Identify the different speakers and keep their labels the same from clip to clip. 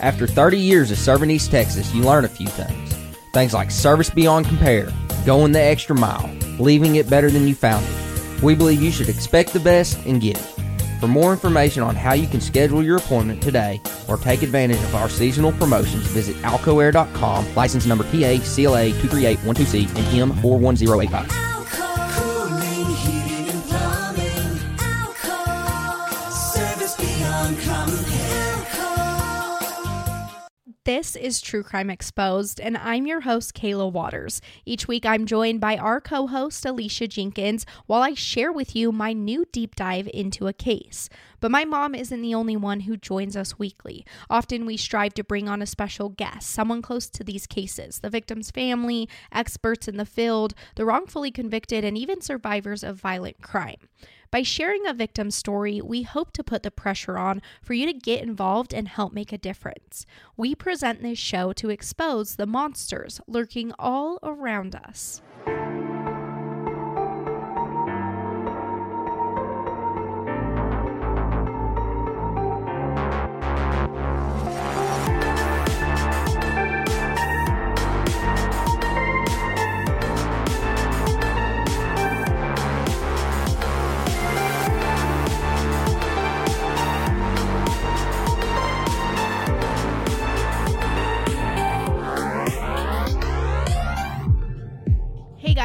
Speaker 1: After 30 years of serving East Texas, you learn a few things. Things like service beyond compare, going the extra mile, leaving it better than you found it. We believe you should expect the best and get it. For more information on how you can schedule your appointment today or take advantage of our seasonal promotions, visit alcoair.com, license number TA CLA 23812C and M41085.
Speaker 2: This is True Crime Exposed, and I'm your host, Kayla Waters. Each week, I'm joined by our co host, Alicia Jenkins, while I share with you my new deep dive into a case. But my mom isn't the only one who joins us weekly. Often, we strive to bring on a special guest, someone close to these cases the victim's family, experts in the field, the wrongfully convicted, and even survivors of violent crime. By sharing a victim's story, we hope to put the pressure on for you to get involved and help make a difference. We present this show to expose the monsters lurking all around us.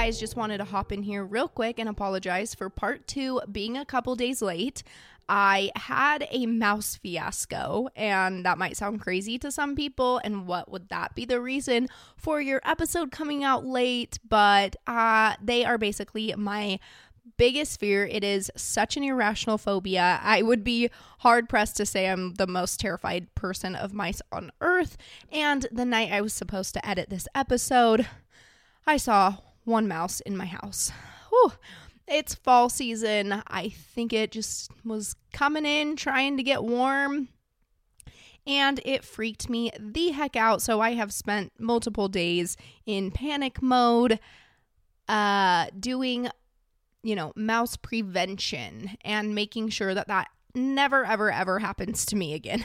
Speaker 2: Guys, just wanted to hop in here real quick and apologize for part two being a couple days late. I had a mouse fiasco, and that might sound crazy to some people. And what would that be the reason for your episode coming out late? But uh, they are basically my biggest fear. It is such an irrational phobia. I would be hard pressed to say I'm the most terrified person of mice on earth. And the night I was supposed to edit this episode, I saw one mouse in my house. Whew. It's fall season. I think it just was coming in, trying to get warm. And it freaked me the heck out. So I have spent multiple days in panic mode, uh, doing, you know, mouse prevention and making sure that that never, ever, ever happens to me again.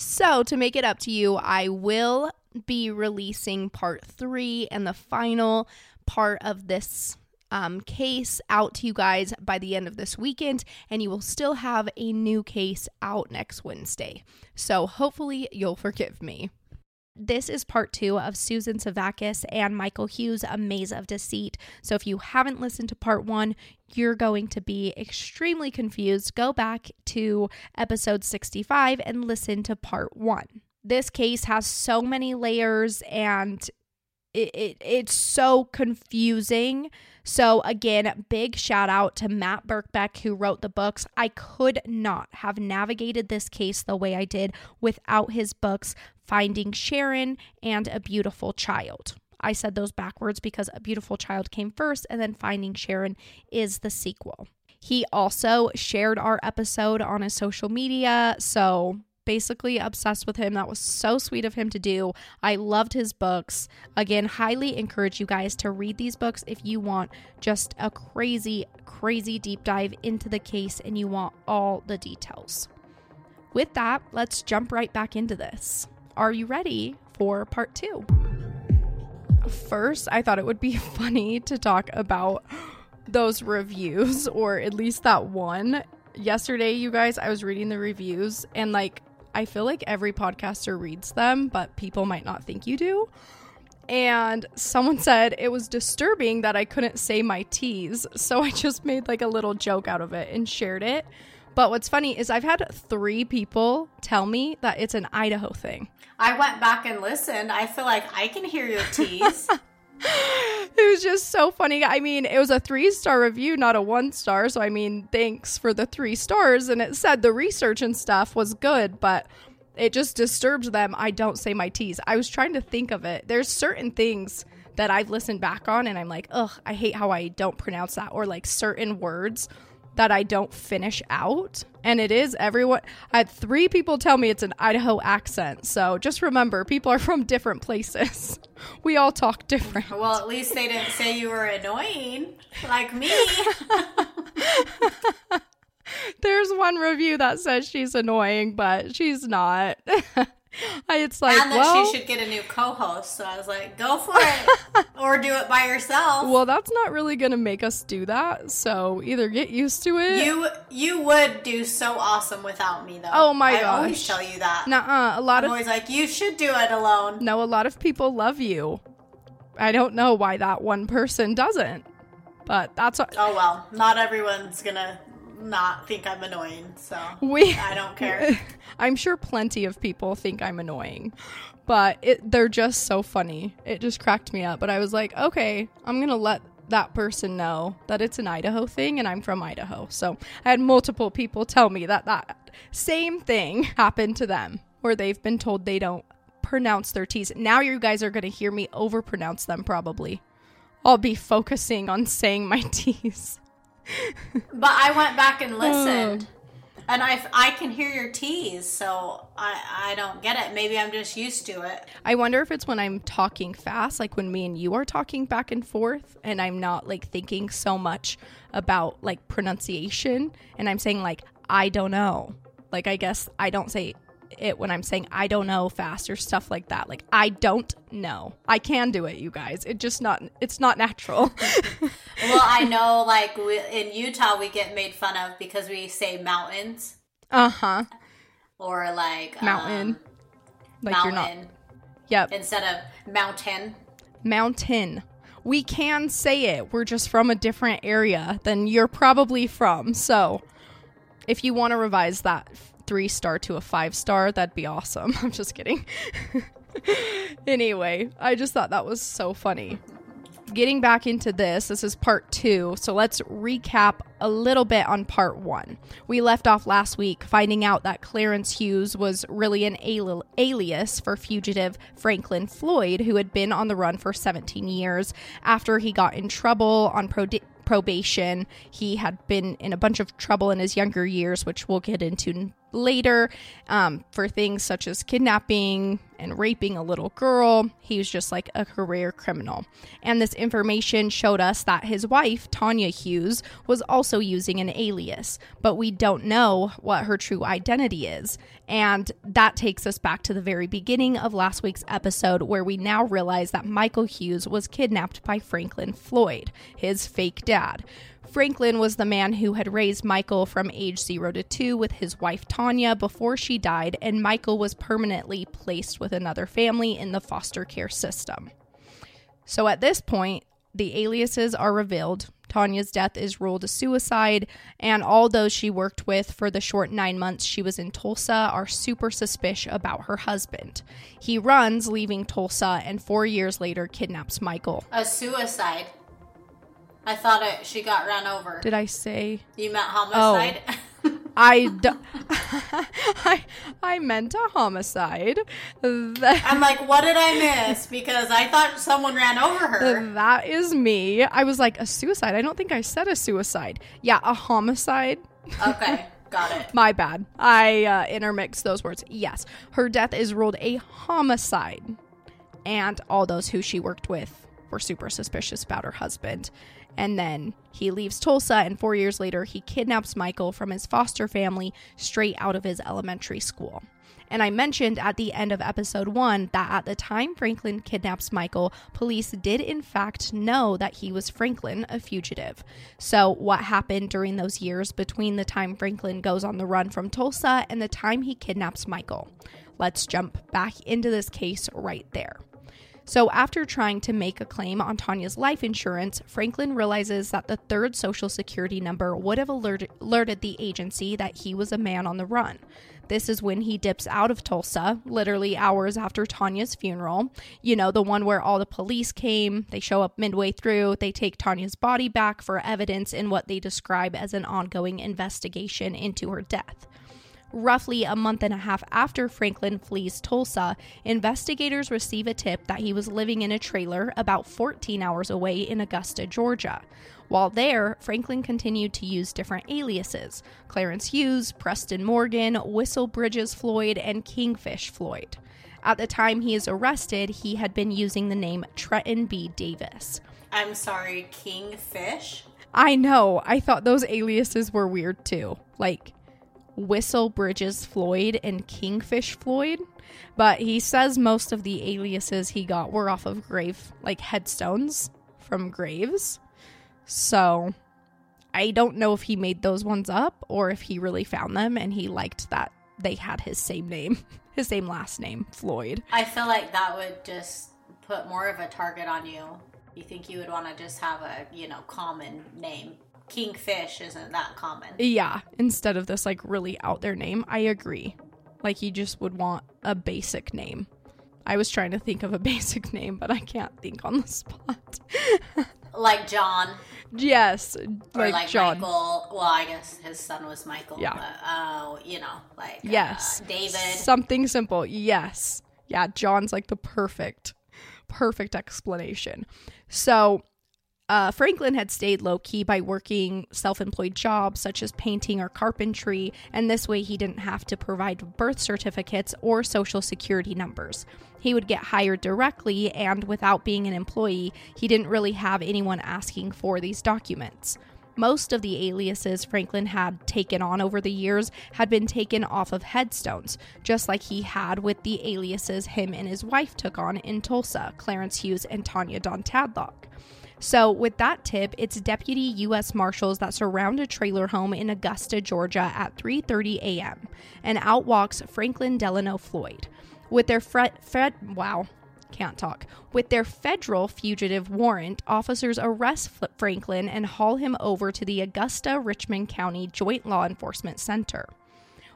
Speaker 2: So, to make it up to you, I will be releasing part three and the final part of this um, case out to you guys by the end of this weekend, and you will still have a new case out next Wednesday. So, hopefully, you'll forgive me. This is part two of Susan Sevakis and Michael Hughes' A Maze of Deceit. So, if you haven't listened to part one, you're going to be extremely confused. Go back to episode 65 and listen to part one. This case has so many layers and it, it it's so confusing. So again, big shout out to Matt Birkbeck who wrote the books. I could not have navigated this case the way I did without his books Finding Sharon and A Beautiful Child. I said those backwards because A Beautiful Child came first and then Finding Sharon is the sequel. He also shared our episode on his social media, so basically obsessed with him. That was so sweet of him to do. I loved his books. Again, highly encourage you guys to read these books if you want just a crazy, crazy deep dive into the case and you want all the details. With that, let's jump right back into this. Are you ready for part two? First, I thought it would be funny to talk about those reviews, or at least that one. Yesterday, you guys, I was reading the reviews and like I feel like every podcaster reads them, but people might not think you do. And someone said it was disturbing that I couldn't say my T's. So I just made like a little joke out of it and shared it. But what's funny is I've had three people tell me that it's an Idaho thing.
Speaker 3: I went back and listened. I feel like I can hear your T's.
Speaker 2: It was just so funny. I mean, it was a three star review, not a one star. So, I mean, thanks for the three stars. And it said the research and stuff was good, but it just disturbed them. I don't say my T's. I was trying to think of it. There's certain things that I've listened back on and I'm like, ugh, I hate how I don't pronounce that, or like certain words that I don't finish out. And it is everyone. I had three people tell me it's an Idaho accent. So just remember, people are from different places. We all talk different.
Speaker 3: well, at least they didn't say you were annoying like me.
Speaker 2: There's one review that says she's annoying, but she's not. I, it's like,
Speaker 3: and that
Speaker 2: well,
Speaker 3: she should get a new co-host. So I was like, go for it, or do it by yourself.
Speaker 2: well, that's not really going to make us do that. So either get used to it.
Speaker 3: you you would do so awesome without me, though.
Speaker 2: Oh my god.
Speaker 3: I always
Speaker 2: gosh.
Speaker 3: tell you that.
Speaker 2: Nuh-uh. A lot
Speaker 3: I'm
Speaker 2: of
Speaker 3: always like, you should do it alone.
Speaker 2: no, a lot of people love you. I don't know why that one person doesn't, but that's what
Speaker 3: Oh well, not everyone's gonna not think I'm annoying, so
Speaker 2: we.
Speaker 3: I don't care.
Speaker 2: I'm sure plenty of people think I'm annoying, but it, they're just so funny. It just cracked me up. But I was like, okay, I'm gonna let that person know that it's an Idaho thing and I'm from Idaho. So I had multiple people tell me that that same thing happened to them, where they've been told they don't pronounce their T's. Now you guys are gonna hear me overpronounce them probably. I'll be focusing on saying my T's.
Speaker 3: But I went back and listened,
Speaker 2: Oh.
Speaker 3: and I I can hear your T's, so I I don't get it. Maybe I'm just used to it.
Speaker 2: I wonder if it's when I'm talking fast, like when me and you are talking back and forth, and I'm not like thinking so much about like pronunciation, and I'm saying like, I don't know. Like, I guess I don't say it when I'm saying I don't know fast or stuff like that. Like, I don't know. I can do it, you guys. It just not, it's not natural.
Speaker 3: Well, I know like we, in Utah we get made fun of because we say mountains
Speaker 2: uh huh.
Speaker 3: or like
Speaker 2: Mountain.
Speaker 3: um,
Speaker 2: Like, you're not.
Speaker 3: mountain
Speaker 2: Yep.
Speaker 3: instead of mountain.
Speaker 2: Mountain. We can say it. We're just from a different area than you're probably from. So, if you want to revise that three star to a five star, that'd be awesome. I'm just kidding. anyway, I just thought that was so funny. Getting back into this, this is part two. So let's recap a little bit on part one. We left off last week finding out that Clarence Hughes was really an ali- alias for fugitive Franklin Floyd, who had been on the run for 17 years after he got in trouble on pro- probation. He had been in a bunch of trouble in his younger years, which we'll get into later, um, for things such as kidnapping and raping a little girl. He was just like a career criminal. And this information showed us that his wife, Tanya Hughes, was also using an alias, but we don't know what her true identity is. And that takes us back to the very beginning of last week's episode, where we now realize that Michael Hughes was kidnapped by Franklin Floyd, his fake dad. Franklin was the man who had raised Michael from age 0 to 2 with his wife Tanya before she died, and Michael was permanently placed with another family in the foster care system. So at this point, the aliases are revealed. Tanya's death is ruled a suicide, and all those she worked with for the short nine months she was in Tulsa are super suspicious about her husband. He runs, leaving Tulsa, and four years later kidnaps Michael.
Speaker 3: A suicide. I thought it. She got ran over.
Speaker 2: Did I say
Speaker 3: You meant homicide.
Speaker 2: Oh, I, d- I, I meant a homicide. That,
Speaker 3: I'm like, what did I miss? Because I thought someone ran over her.
Speaker 2: that is me. I was like, a suicide. I don't think I said a suicide. Yeah, a homicide.
Speaker 3: Okay, got it.
Speaker 2: My bad. I uh, intermixed those words. Yes, her death is ruled a homicide, and all those who she worked with were super suspicious about her husband. And then he leaves Tulsa, and four years later, he kidnaps Michael from his foster family straight out of his elementary school. And I mentioned at the end of episode one that at the time Franklin kidnaps Michael, police did in fact know that he was Franklin, a fugitive. So, what happened during those years between the time Franklin goes on the run from Tulsa and the time he kidnaps Michael? Let's jump back into this case right there. So, after trying to make a claim on Tanya's life insurance, Franklin realizes that the third social security number would have alerted, alerted the agency that he was a man on the run. This is when he dips out of Tulsa, literally hours after Tanya's funeral. You know, the one where all the police came, they show up midway through, they take Tanya's body back for evidence in what they describe as an ongoing investigation into her death. Roughly a month and a half after Franklin flees Tulsa, investigators receive a tip that he was living in a trailer about 14 hours away in Augusta, Georgia. While there, Franklin continued to use different aliases Clarence Hughes, Preston Morgan, Whistle Bridges Floyd, and Kingfish Floyd. At the time he is arrested, he had been using the name Trenton B. Davis.
Speaker 3: I'm sorry, Kingfish.
Speaker 2: I know, I thought those aliases were weird too. Like, Whistle Bridges Floyd and Kingfish Floyd. But he says most of the aliases he got were off of grave, like headstones from graves. So I don't know if he made those ones up or if he really found them and he liked that they had his same name, his same last name, Floyd.
Speaker 3: I feel like that would just put more of a target on you. You think you would want to just have a, you know, common name. Kingfish isn't that common.
Speaker 2: Yeah, instead of this like really out there name, I agree. Like you just would want a basic name. I was trying to think of a basic name, but I can't think on the spot.
Speaker 3: Like John
Speaker 2: yes,
Speaker 3: or
Speaker 2: like,
Speaker 3: like,
Speaker 2: John.
Speaker 3: Michael. Well, I guess his son was Michael.
Speaker 2: Yeah.
Speaker 3: But, uh, you know, like uh,
Speaker 2: Yes.
Speaker 3: David.
Speaker 2: Something simple. Yes. Yeah, John's like the perfect, perfect explanation. So, uh, Franklin had stayed low key by working self employed jobs such as painting or carpentry, and this way he didn't have to provide birth certificates or social security numbers. He would get hired directly, and without being an employee, he didn't really have anyone asking for these documents. Most of the aliases Franklin had taken on over the years had been taken off of headstones, just like he had with the aliases him and his wife took on in Tulsa, Clarence Hughes and Tanya Dawn Tadlock. So, with that tip, it's deputy U.S. Marshals that surround a trailer home in Augusta, Georgia at 3:30 a.m. and out walks Franklin Delano Floyd. With their fre- fed- wow, can't talk. With their federal fugitive warrant, officers arrest Franklin and haul him over to the Augusta Richmond County Joint Law Enforcement Center.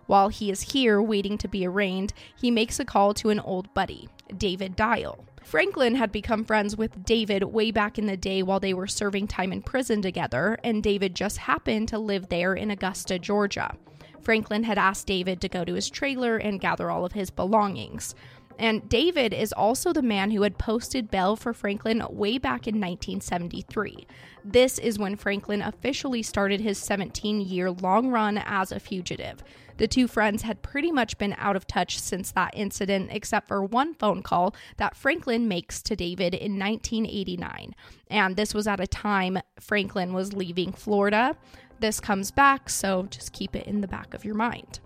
Speaker 2: While he is here waiting to be arraigned, he makes a call to an old buddy, David Dial. Franklin had become friends with David way back in the day while they were serving time in prison together, and David just happened to live there in Augusta, Georgia. Franklin had asked David to go to his trailer and gather all of his belongings. And David is also the man who had posted bail for Franklin way back in 1973. This is when Franklin officially started his 17 year long run as a fugitive. The two friends had pretty much been out of touch since that incident, except for one phone call that Franklin makes to David in 1989. And this was at a time Franklin was leaving Florida. This comes back, so just keep it in the back of your mind.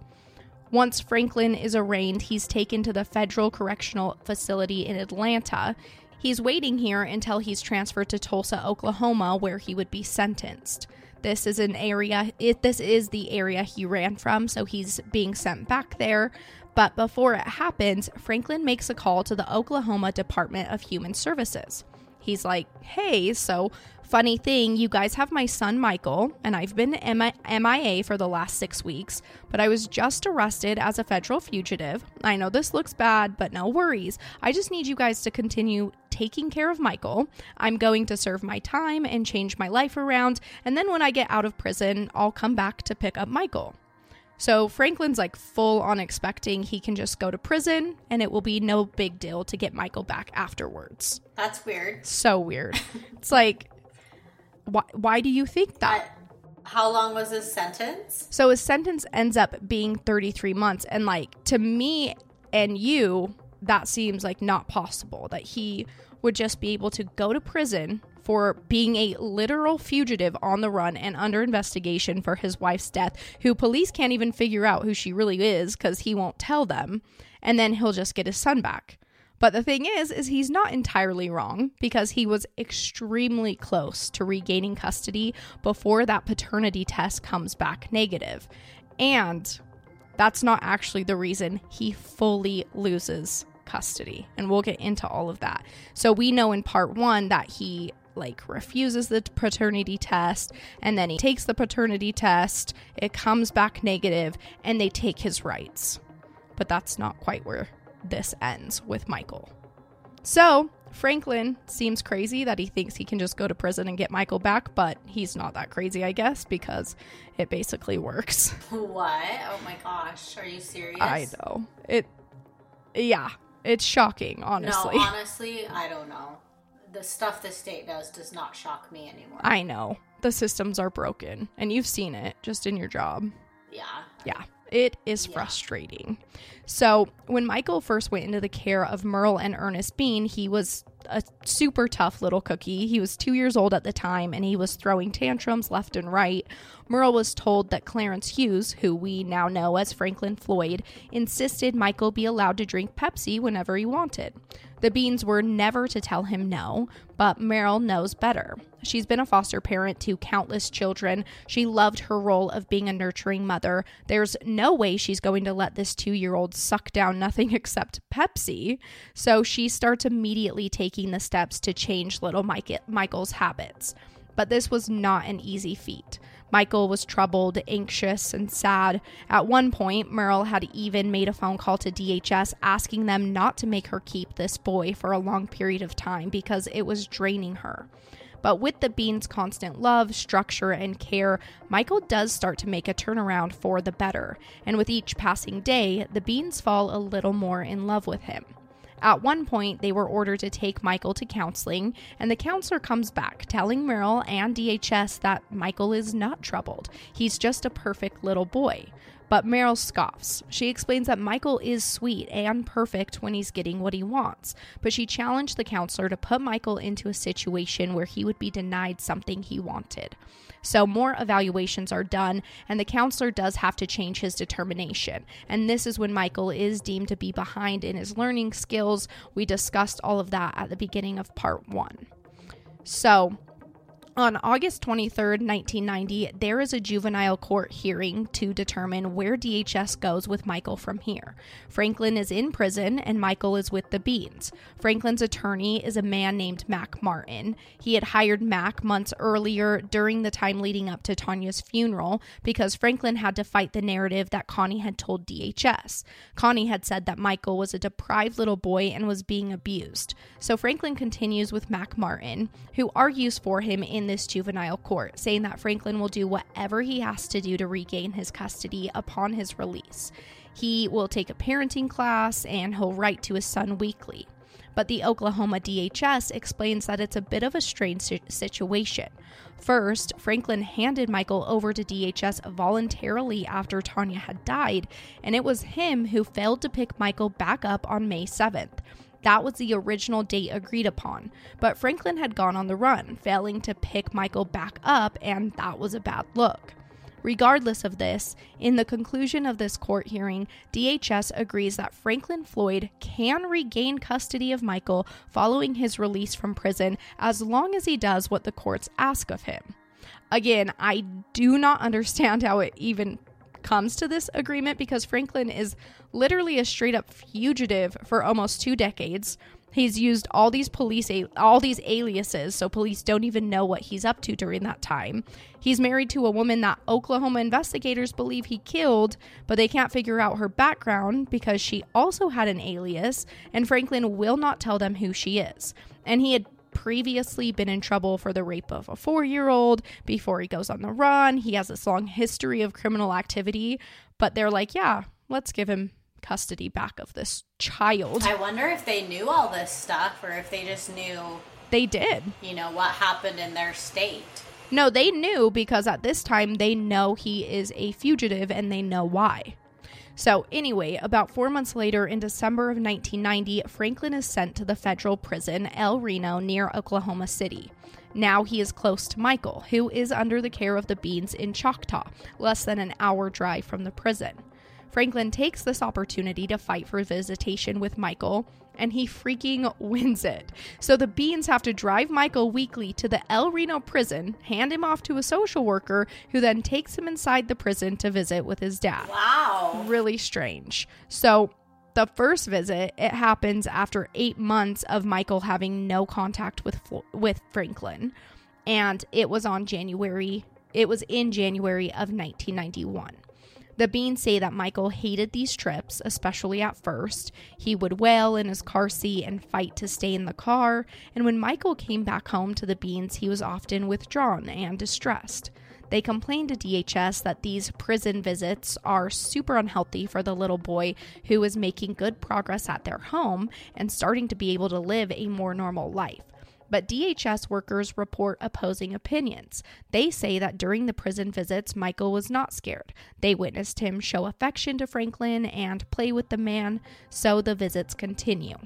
Speaker 2: Once Franklin is arraigned, he's taken to the Federal Correctional Facility in Atlanta. He's waiting here until he's transferred to Tulsa, Oklahoma, where he would be sentenced. This is an area, it, this is the area he ran from, so he's being sent back there. But before it happens, Franklin makes a call to the Oklahoma Department of Human Services. He's like, hey, so funny thing, you guys have my son Michael, and I've been MIA for the last six weeks, but I was just arrested as a federal fugitive. I know this looks bad, but no worries. I just need you guys to continue taking care of Michael. I'm going to serve my time and change my life around, and then when I get out of prison, I'll come back to pick up Michael. So Franklin's like full on expecting he can just go to prison and it will be no big deal to get Michael back afterwards.
Speaker 3: That's weird.
Speaker 2: So weird. it's like, why, why do you think that?
Speaker 3: But how long was his sentence?
Speaker 2: So his sentence ends up being 33 months. And like, to me and you, that seems like not possible that he would just be able to go to prison for being a literal fugitive on the run and under investigation for his wife's death, who police can't even figure out who she really is because he won't tell them. And then he'll just get his son back. But the thing is, is he's not entirely wrong because he was extremely close to regaining custody before that paternity test comes back negative. And that's not actually the reason he fully loses custody. And we'll get into all of that. So we know in part one that he like refuses the paternity test and then he takes the paternity test, it comes back negative, and they take his rights. But that's not quite where this ends with Michael. So, Franklin seems crazy that he thinks he can just go to prison and get Michael back, but he's not that crazy, I guess, because it basically works.
Speaker 3: What? Oh my gosh. Are you serious?
Speaker 2: I know. It, yeah, it's shocking, honestly.
Speaker 3: No, honestly, I don't know. The stuff the state does does not shock me anymore.
Speaker 2: I know. The systems are broken, and you've seen it just in your job.
Speaker 3: yeah.
Speaker 2: Yeah, it is frustrating. So, when Michael first went into the care of Merle and Ernest Bean, he was a super tough little cookie. He was two years old at the time and he was throwing tantrums left and right. Merle was told that Clarence Hughes, who we now know as Franklin Floyd, insisted Michael be allowed to drink Pepsi whenever he wanted. The Beans were never to tell him no, but Merle knows better. She's been a foster parent to countless children. She loved her role of being a nurturing mother. There's no way she's going to let this two year old suck down nothing except Pepsi. So she starts immediately taking the steps to change little Michael's habits. But this was not an easy feat. Michael was troubled, anxious, and sad. At one point, Merle had even made a phone call to DHS asking them not to make her keep this boy for a long period of time because it was draining her. But with the Beans' constant love, structure, and care, Michael does start to make a turnaround for the better. And with each passing day, the Beans fall a little more in love with him. At one point, they were ordered to take Michael to counseling, and the counselor comes back, telling Merle and DHS that Michael is not troubled. He's just a perfect little boy. But Merle scoffs. She explains that Michael is sweet and perfect when he's getting what he wants, but she challenged the counselor to put Michael into a situation where he would be denied something he wanted. So, more evaluations are done, and the counselor does have to change his determination. And this is when Michael is deemed to be behind in his learning skills. We discussed all of that at the beginning of part one. So, on August 23rd, 1990, there is a juvenile court hearing to determine where DHS goes with Michael from here. Franklin is in prison and Michael is with the Beans. Franklin's attorney is a man named Mac Martin. He had hired Mac months earlier during the time leading up to Tanya's funeral because Franklin had to fight the narrative that Connie had told DHS. Connie had said that Michael was a deprived little boy and was being abused. So Franklin continues with Mac Martin, who argues for him in this juvenile court, saying that Franklin will do whatever he has to do to regain his custody upon his release. He will take a parenting class and he'll write to his son weekly. But the Oklahoma DHS explains that it's a bit of a strange situation. First, Franklin handed Michael over to DHS voluntarily after Tanya had died, and it was him who failed to pick Michael back up on May 7th. That was the original date agreed upon, but Franklin had gone on the run, failing to pick Michael back up, and that was a bad look. Regardless of this, in the conclusion of this court hearing, DHS agrees that Franklin Floyd can regain custody of Michael following his release from prison as long as he does what the courts ask of him. Again, I do not understand how it even comes to this agreement because Franklin is literally a straight up fugitive for almost two decades. He's used all these police all these aliases so police don't even know what he's up to during that time. He's married to a woman that Oklahoma investigators believe he killed, but they can't figure out her background because she also had an alias and Franklin will not tell them who she is. And he had previously been in trouble for the rape of a four year old before he goes on the run. He has this long history of criminal activity, but they're like, yeah, let's give him custody back of this child.
Speaker 3: I wonder if they knew all this stuff or if they just knew,
Speaker 2: They did.
Speaker 3: you know, what happened in their state.
Speaker 2: No, they knew because at this time they know he is a fugitive and they know why. So, anyway, about four months later, in December of 1990, Franklin is sent to the federal prison El Reno near Oklahoma City. Now he is close to Michael, who is under the care of the Beans in Choctaw, less than an hour drive from the prison. Franklin takes this opportunity to fight for visitation with Michael, and he freaking wins it. So the Beans have to drive Michael weekly to the El Reno prison, hand him off to a social worker who then takes him inside the prison to visit with his dad.
Speaker 3: Wow.
Speaker 2: Really strange. So the first visit, it happens after eight months of Michael having no contact with with Franklin, and it was on January. It was in January of 1991. The Beans say that Michael hated these trips, especially at first. He would wail in his car seat and fight to stay in the car, and when Michael came back home to the Beans, he was often withdrawn and distressed. They complained to DHS that these prison visits are super unhealthy for the little boy who is making good progress at their home and starting to be able to live a more normal life. But DHS workers report opposing opinions. They say that during the prison visits, Michael was not scared. They witnessed him show affection to Franklin and play with the man, so the visits continue.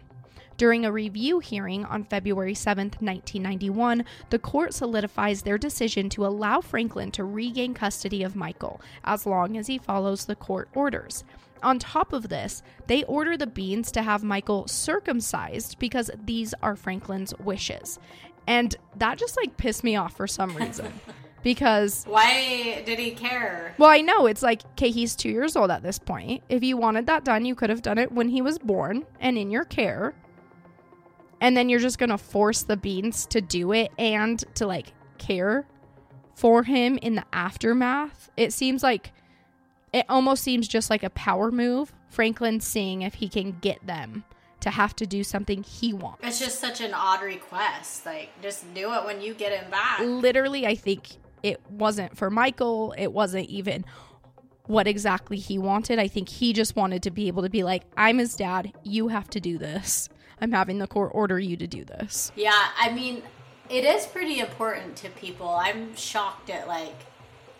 Speaker 2: During a review hearing on February 7, 1991, the court solidifies their decision to allow Franklin to regain custody of Michael as long as he follows the court orders. On top of this, they order the Beans to have Michael circumcised because these are Franklin's wishes. And that just like pissed me off for some reason. because
Speaker 3: Why did he care?
Speaker 2: well, I know it's like, okay, he's two years old at this point. If you wanted that done, you could have done it when he was born and in your care. And then you're just going to force the beans to do it and to like care for him in the aftermath. It seems like it almost seems just like a power move. Franklin seeing if he can get them to have to do something he wants.
Speaker 3: It's just such an odd request. Like, just do it when you get him back.
Speaker 2: literally i think it wasn't for michael it wasn't even what exactly he wanted i think he just wanted to be able to be like i'm his dad you have to do this i'm having the court order you to do this
Speaker 3: Yeah, I mean, it is pretty important to people. I'm shocked at like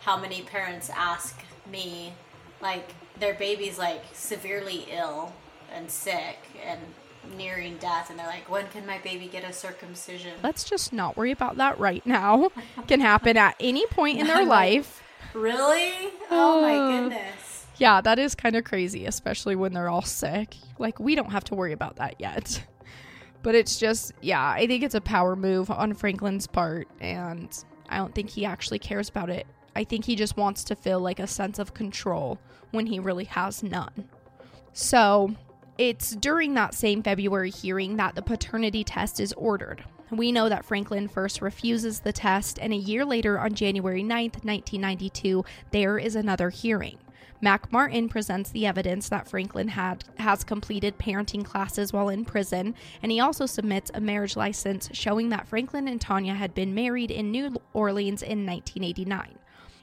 Speaker 3: how many parents ask me like their baby's like severely ill and sick and nearing death and they're like, "When can my baby get a circumcision?"
Speaker 2: let's just not worry about that right now can happen at any point in their life
Speaker 3: Really? Oh my goodness.
Speaker 2: yeah that is kind of crazy especially when they're all sick like we don't have to worry about that yet but it's just yeah i think it's a power move on franklin's part and i don't think he actually cares about it i think he just wants to feel like a sense of control when he really has none so it's during that same February hearing that the paternity test is ordered. We know that Franklin first refuses the test, and a year later, on January 9th, 1992, there is another hearing. Mac Martin presents the evidence that Franklin had has completed parenting classes while in prison, and he also submits a marriage license showing that Franklin and Tanya had been married in New Orleans in 1989.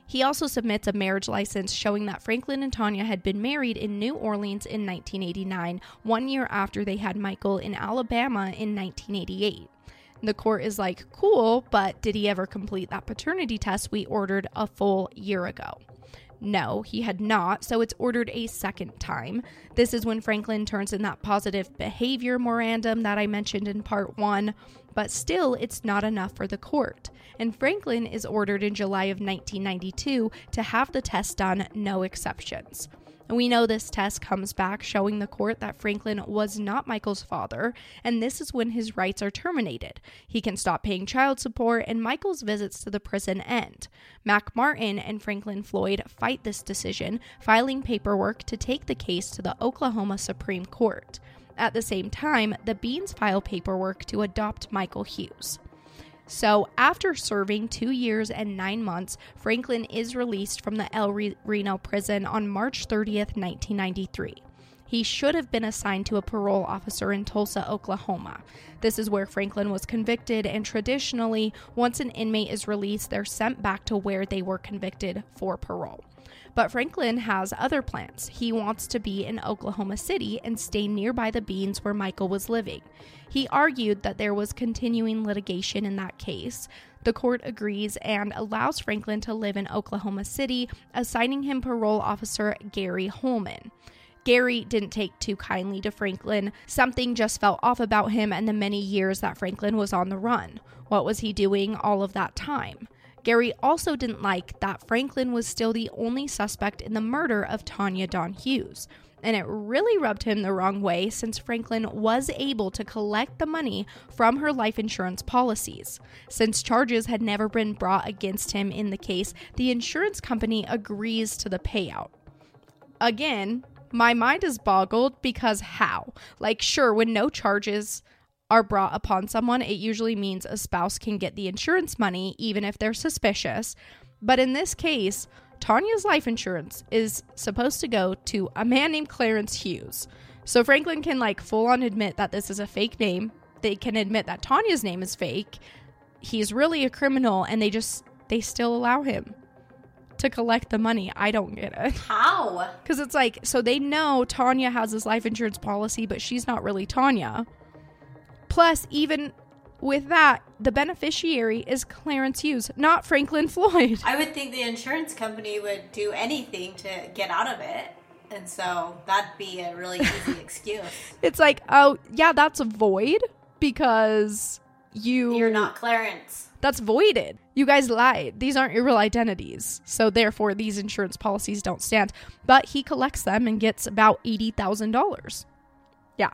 Speaker 2: He also submits a marriage license showing that Franklin and Tanya had been married in New Orleans in 1989, one year after they had Michael in Alabama in 1988. The court is like, cool, but did he ever complete that paternity test we ordered a full year ago? No, he had not, so it's ordered a second time. This is when Franklin turns in that positive behavior memorandum that I mentioned in part one, but still, it's not enough for the court. And Franklin is ordered in July of 1992 to have the test done, no exceptions. We know this test comes back showing the court that Franklin was not Michael's father, and this is when his rights are terminated. He can stop paying child support, and Michael's visits to the prison end. Mac Martin and Franklin Floyd fight this decision, filing paperwork to take the case to the Oklahoma Supreme Court. At the same time, the Beans file paperwork to adopt Michael Hughes. So, after serving two years and nine months, Franklin is released from the El Reno prison on March 30th, 1993. He should have been assigned to a parole officer in Tulsa, Oklahoma. This is where Franklin was convicted, and traditionally, once an inmate is released, they're sent back to where they were convicted for parole. But Franklin has other plans. He wants to be in Oklahoma City and stay nearby the Beans where Michael was living. He argued that there was continuing litigation in that case. The court agrees and allows Franklin to live in Oklahoma City, assigning him parole officer Gary Holman. Gary didn't take too kindly to Franklin. Something just felt off about him and the many years that Franklin was on the run. What was he doing all of that time? Gary also didn't like that Franklin was still the only suspect in the murder of Tanya Dawn Hughes. And it really rubbed him the wrong way since Franklin was able to collect the money from her life insurance policies. Since charges had never been brought against him in the case, the insurance company agrees to the payout. Again, my mind is boggled because how? Like, sure, when no charges are brought upon someone, it usually means a spouse can get the insurance money even if they're suspicious. But in this case, Tanya's life insurance is supposed to go to a man named Clarence Hughes. So Franklin can like full on admit that this is a fake name. They can admit that Tanya's name is fake. He's really a criminal and they just they still allow him to collect the money. I don't get it.
Speaker 3: How?
Speaker 2: Because it's like, so they know Tanya has this life insurance policy, but she's not really Tanya. Plus, even with that, the beneficiary is Clarence Hughes, not Franklin Floyd.
Speaker 3: I would think the insurance company would do anything to get out of it. And so that'd be a really easy excuse.
Speaker 2: It's like, oh, yeah, that's a void because you
Speaker 3: You're not Clarence.
Speaker 2: That's voided. You guys lied. These aren't your real identities. So therefore these insurance policies don't stand. But he collects them and gets about $80,000. Yeah.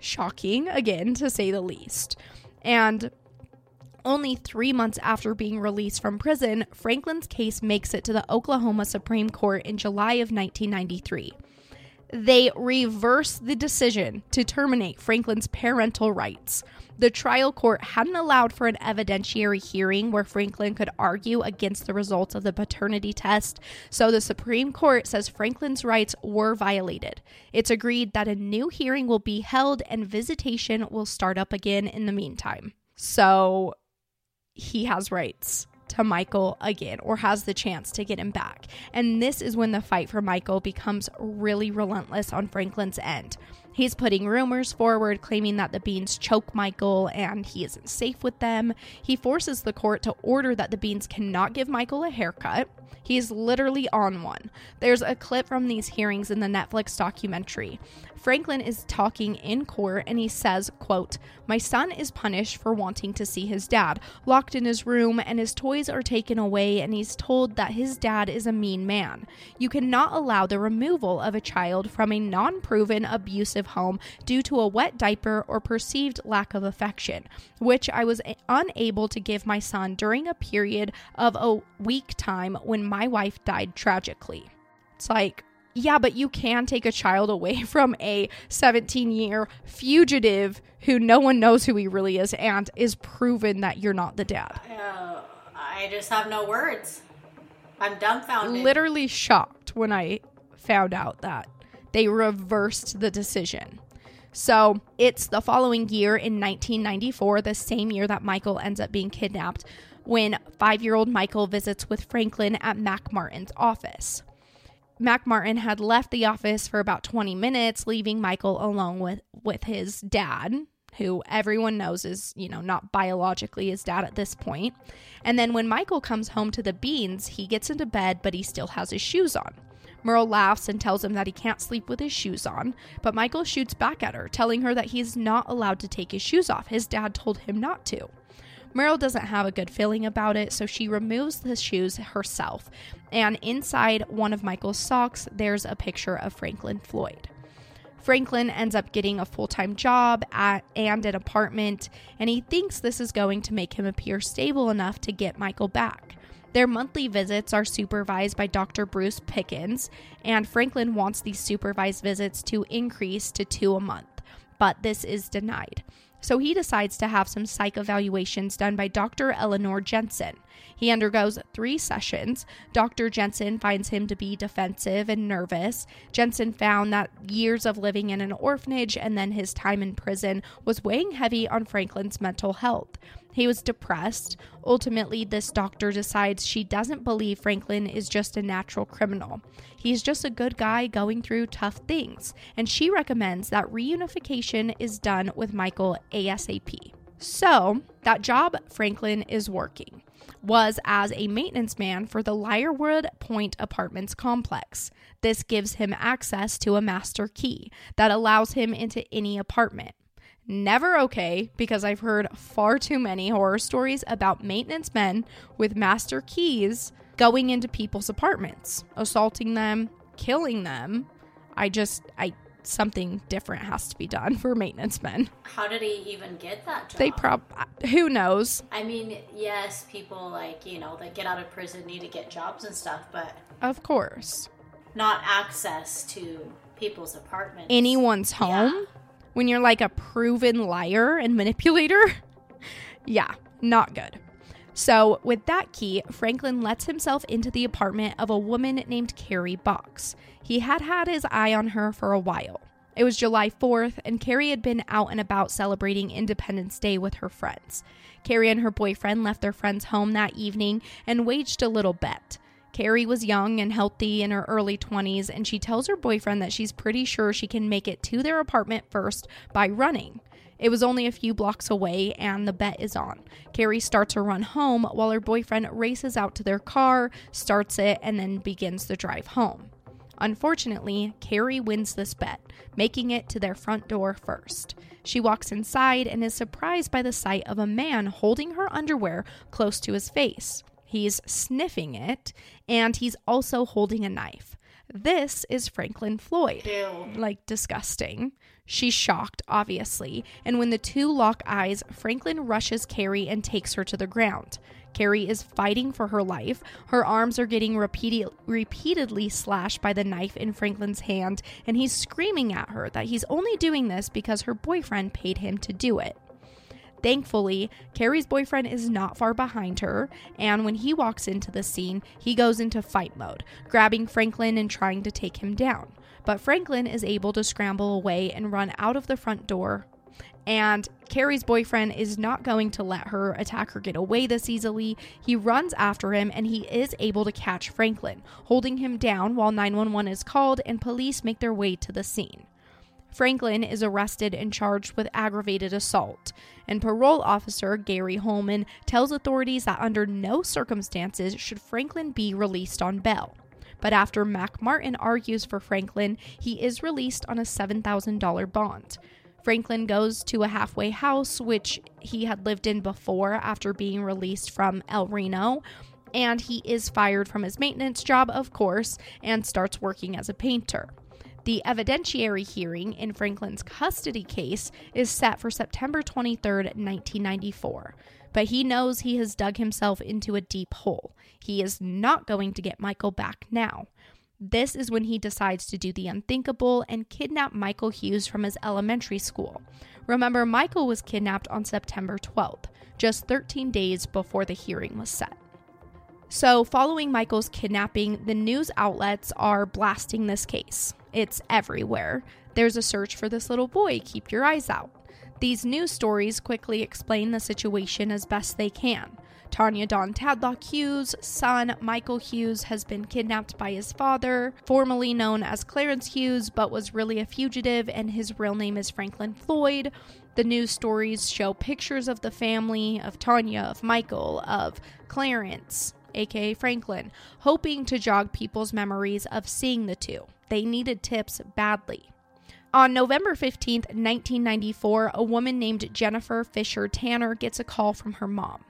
Speaker 2: Shocking again to say the least. And only 3 months after being released from prison, Franklin's case makes it to the Oklahoma Supreme Court in July of 1993 they reverse the decision to terminate Franklin's parental rights. The trial court hadn't allowed for an evidentiary hearing where Franklin could argue against the results of the paternity test, so the Supreme Court says Franklin's rights were violated. It's agreed that a new hearing will be held and visitation will start up again in the meantime. So he has rights to Michael again or has the chance to get him back. And this is when the fight for Michael becomes really relentless on Franklin's end. He's putting rumors forward claiming that the Beans choke Michael and he isn't safe with them. He forces the court to order that the Beans cannot give Michael a haircut. He's literally on one. There's a clip from these hearings in the Netflix documentary. Franklin is talking in court and he says, quote, "My son is punished for wanting to see his dad, locked in his room and his toys are taken away and he's told that his dad is a mean man. You cannot allow the removal of a child from a non-proven abusive home due to a wet diaper or perceived lack of affection, which I was unable to give my son during a period of a week time when my wife died tragically." It's like, yeah, but you can take a child away from a 17 year fugitive who no one knows who he really is and is proven that you're not the dad.
Speaker 3: Uh, I just have no words. I'm dumbfounded.
Speaker 2: Literally shocked when I found out that they reversed the decision. So it's the following year in 1994, the same year that Michael ends up being kidnapped, when five year old Michael visits with Franklin at Mac Martin's office. Mac Martin had left the office for about 20 minutes, leaving Michael alone with, with his dad, who everyone knows is, you know, not biologically his dad at this point. And then when Michael comes home to the beans, he gets into bed, but he still has his shoes on. Merle laughs and tells him that he can't sleep with his shoes on, but Michael shoots back at her, telling her that he's not allowed to take his shoes off. His dad told him not to. Merle doesn't have a good feeling about it, so she removes the shoes herself. And inside one of Michael's socks, there's a picture of Franklin Floyd. Franklin ends up getting a full time job at, and an apartment, and he thinks this is going to make him appear stable enough to get Michael back. Their monthly visits are supervised by Dr. Bruce Pickens, and Franklin wants these supervised visits to increase to two a month, but this is denied. So he decides to have some psych evaluations done by Dr. Eleanor Jensen. He undergoes three sessions. Dr. Jensen finds him to be defensive and nervous. Jensen found that years of living in an orphanage and then his time in prison was weighing heavy on Franklin's mental health. He was depressed. Ultimately, this doctor decides she doesn't believe Franklin is just a natural criminal. He's just a good guy going through tough things, and she recommends that reunification is done with Michael ASAP. So, that job Franklin is working was as a maintenance man for the Lyrewood Point Apartments complex. This gives him access to a master key that allows him into any apartment. Never okay because I've heard far too many horror stories about maintenance men with master keys going into people's apartments, assaulting them, killing them. I just, I, something different has to be done for maintenance men.
Speaker 3: How did he even get that job?
Speaker 2: They prob, who knows?
Speaker 3: I mean, yes, people like, you know, that get out of prison need to get jobs and stuff, but
Speaker 2: Of course.
Speaker 3: not access to people's apartments.
Speaker 2: Anyone's home when you're like a proven liar and manipulator. yeah, not good. So, with that key, Franklin lets himself into the apartment of a woman named Carrie Box. He had had his eye on her for a while. It was July 4th, and Carrie had been out and about celebrating Independence Day with her friends. Carrie and her boyfriend left their friend's home that evening and waged a little bet. Carrie was young and healthy in her early 20s, and she tells her boyfriend that she's pretty sure she can make it to their apartment first by running. It was only a few blocks away, and the bet is on. Carrie starts her run home while her boyfriend races out to their car, starts it, and then begins the drive home. Unfortunately, Carrie wins this bet, making it to their front door first. She walks inside and is surprised by the sight of a man holding her underwear close to his face. He's sniffing it, and he's also holding a knife. This is Franklin Floyd
Speaker 3: Ew.
Speaker 2: like disgusting. She's shocked, obviously, and when the two lock eyes, Franklin rushes Carrie and takes her to the ground. Carrie is fighting for her life. Her arms are getting repeated, repeatedly slashed by the knife in Franklin's hand, and he's screaming at her that he's only doing this because her boyfriend paid him to do it. Thankfully, Carrie's boyfriend is not far behind her, and when he walks into the scene, he goes into fight mode, grabbing Franklin and trying to take him down. But Franklin is able to scramble away and run out of the front door. And Carrie's boyfriend is not going to let her attack or get away this easily. He runs after him and he is able to catch Franklin, holding him down while 911 is called and police make their way to the scene. Franklin is arrested and charged with aggravated assault. And parole officer Gary Holman tells authorities that under no circumstances should Franklin be released on bail. But after Mac Martin argues for Franklin, he is released on a $7,000 bond. Franklin goes to a halfway house, which he had lived in before after being released from El Reno. And he is fired from his maintenance job, of course, and starts working as a painter. The evidentiary hearing in Franklin's custody case is set for September 23, 1994. But he knows he has dug himself into a deep hole. He is not going to get Michael back now. This is when he decides to do the unthinkable and kidnap Michael Hughes from his elementary school. Remember, Michael was kidnapped on September 12th, just 13 days before the hearing was set. So, following Michael's kidnapping, the news outlets are blasting this case. It's everywhere. There's a search for this little boy, keep your eyes out. These news stories quickly explain the situation as best they can. Tanya Dawn Tadlock Hughes' son, Michael Hughes, has been kidnapped by his father, formerly known as Clarence Hughes, but was really a fugitive, and his real name is Franklin Floyd. The news stories show pictures of the family, of Tanya, of Michael, of Clarence, aka Franklin, hoping to jog people's memories of seeing the two. They needed tips badly. On November 15th, 1994, a woman named Jennifer Fisher Tanner gets a call from her mom.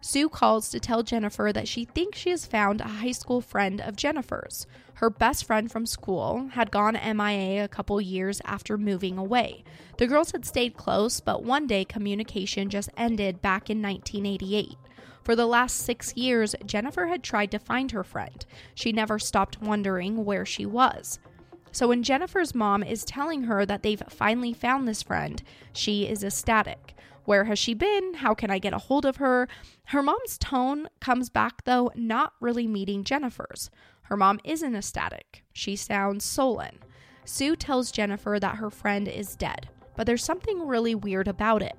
Speaker 2: Sue calls to tell Jennifer that she thinks she has found a high school friend of Jennifer's. Her best friend from school had gone MIA a couple years after moving away. The girls had stayed close, but one day communication just ended back in 1988. For the last six years, Jennifer had tried to find her friend. She never stopped wondering where she was. So when Jennifer's mom is telling her that they've finally found this friend, she is ecstatic. Where has she been? How can I get a hold of her? Her mom's tone comes back, though, not really meeting Jennifer's. Her mom isn't ecstatic. She sounds sullen. Sue tells Jennifer that her friend is dead, but there's something really weird about it.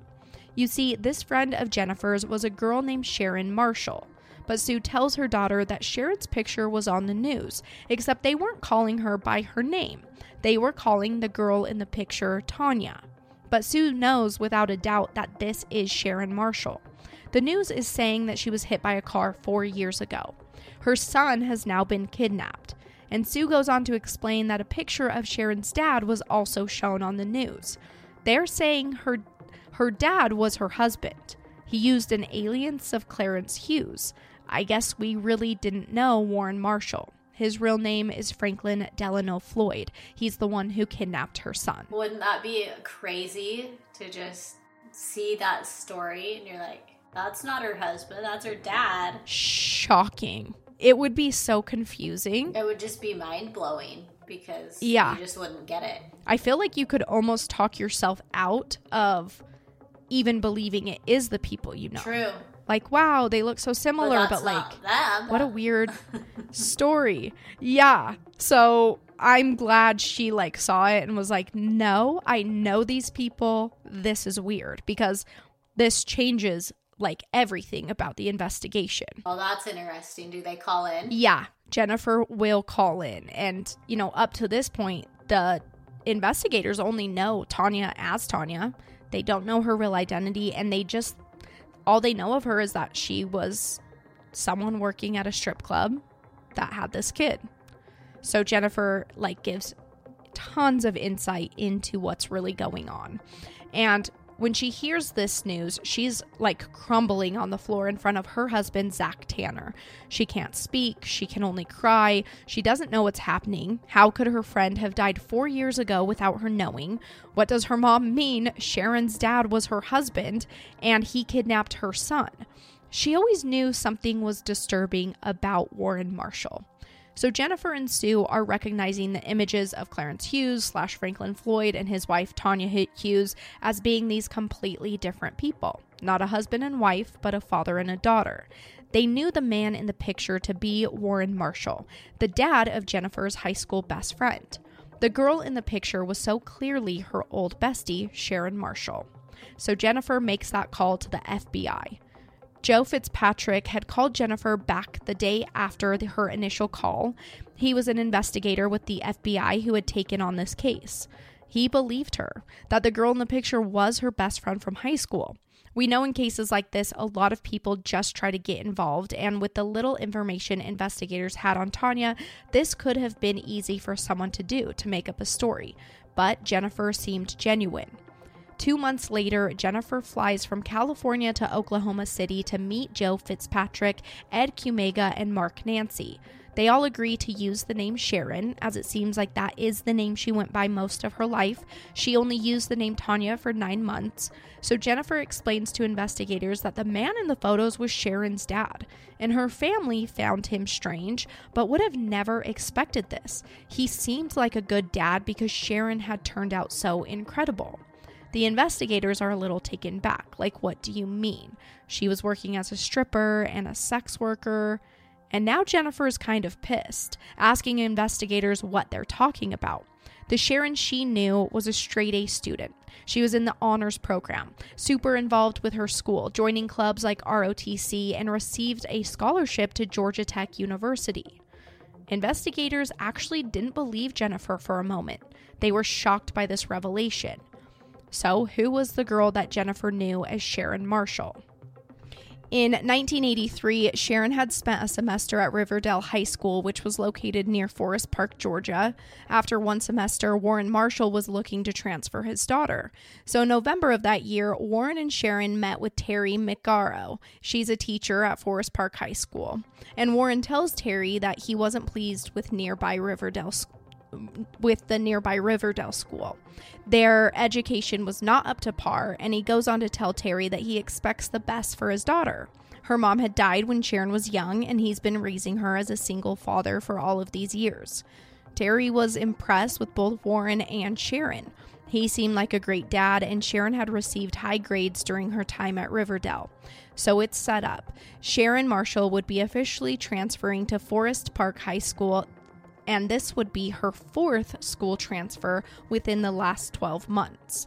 Speaker 2: You see, this friend of Jennifer's was a girl named Sharon Marshall. But Sue tells her daughter that Sharon's picture was on the news, except they weren't calling her by her name. They were calling the girl in the picture Tanya. But Sue knows without a doubt that this is Sharon Marshall. The news is saying that she was hit by a car four years ago. Her son has now been kidnapped. And Sue goes on to explain that a picture of Sharon's dad was also shown on the news. They're saying her her dad was her husband. He used an alias of Clarence Hughes. I guess we really didn't know Warren Marshall. His real name is Franklin Delano Floyd. He's the one who kidnapped her son.
Speaker 3: Wouldn't that be crazy to just see that story and you're like, that's not her husband, that's her dad?
Speaker 2: Shocking. It would be so confusing.
Speaker 3: It would just be mind blowing because
Speaker 2: Yeah.
Speaker 3: you just wouldn't get it.
Speaker 2: I feel like you could almost talk yourself out of even believing it is the people you know.
Speaker 3: True.
Speaker 2: Like, wow, they look so similar,
Speaker 3: that's
Speaker 2: but like,
Speaker 3: them.
Speaker 2: what a weird story. Yeah. So I'm glad she like saw it and was like, no, I know these people. This is weird because this changes like everything about the investigation.
Speaker 3: Well, that's interesting. Do they call in?
Speaker 2: Yeah, Jennifer will call in. And, you know, up to this point, the investigators only know Tanya as Tanya. They don't know her real identity. And they just, all they know of her is that she was someone working at a strip club that had this kid. So Jennifer like gives tons of insight into what's really going on. And when she hears this news, she's like crumbling on the floor in front of her husband, Zach Tanner. She can't speak. She can only cry. She doesn't know what's happening. How could her friend have died four years ago without her knowing? What does her mom mean? Sharon's dad was her husband and he kidnapped her son. She always knew something was disturbing about Warren Marshall. So Jennifer and Sue are recognizing the images of Clarence Hughes slash Franklin Floyd and his wife Tanya Hughes as being these completely different people. Not a husband and wife, but a father and a daughter. They knew the man in the picture to be Warren Marshall, the dad of Jennifer's high school best friend. The girl in the picture was so clearly her old bestie, Sharon Marshall. So Jennifer makes that call to the FBI. Joe Fitzpatrick had called Jennifer back the day after the, her initial call. He was an investigator with the FBI who had taken on this case. He believed her that the girl in the picture was her best friend from high school. We know in cases like this, a lot of people just try to get involved, and with the little information investigators had on Tanya, this could have been easy for someone to do to make up a story. But Jennifer seemed genuine. Two months later, Jennifer flies from California to Oklahoma City to meet Joe Fitzpatrick, Ed Cumega, and Mark Nancy. They all agree to use the name Sharon, as it seems like that is the name she went by most of her life. She only used the name Tanya for nine months. So Jennifer explains to investigators that the man in the photos was Sharon's dad, and her family found him strange, but would have never expected this. He seemed like a good dad because Sharon had turned out so incredible. The investigators are a little taken back. Like, what do you mean? She was working as a stripper and a sex worker. And now Jennifer is kind of pissed, asking investigators what they're talking about. The Sharon she knew was a straight A student. She was in the honors program, super involved with her school, joining clubs like ROTC, and received a scholarship to Georgia Tech University. Investigators actually didn't believe Jennifer for a moment. They were shocked by this revelation. So, who was the girl that Jennifer knew as Sharon Marshall? In 1983, Sharon had spent a semester at Riverdale High School, which was located near Forest Park, Georgia. After one semester, Warren Marshall was looking to transfer his daughter. So, in November of that year, Warren and Sharon met with Terry McGarrow. She's a teacher at Forest Park High School. And Warren tells Terry that he wasn't pleased with nearby Riverdale with the nearby Riverdale school. Their education was not up to par, and he goes on to tell Terry that he expects the best for his daughter. Her mom had died when Sharon was young, and he's been raising her as a single father for all of these years. Terry was impressed with both Warren and Sharon. He seemed like a great dad, and Sharon had received high grades during her time at Riverdale. So it's set up. Sharon Marshall would be officially transferring to Forest Park High School and this would be her fourth school transfer within the last 12 months.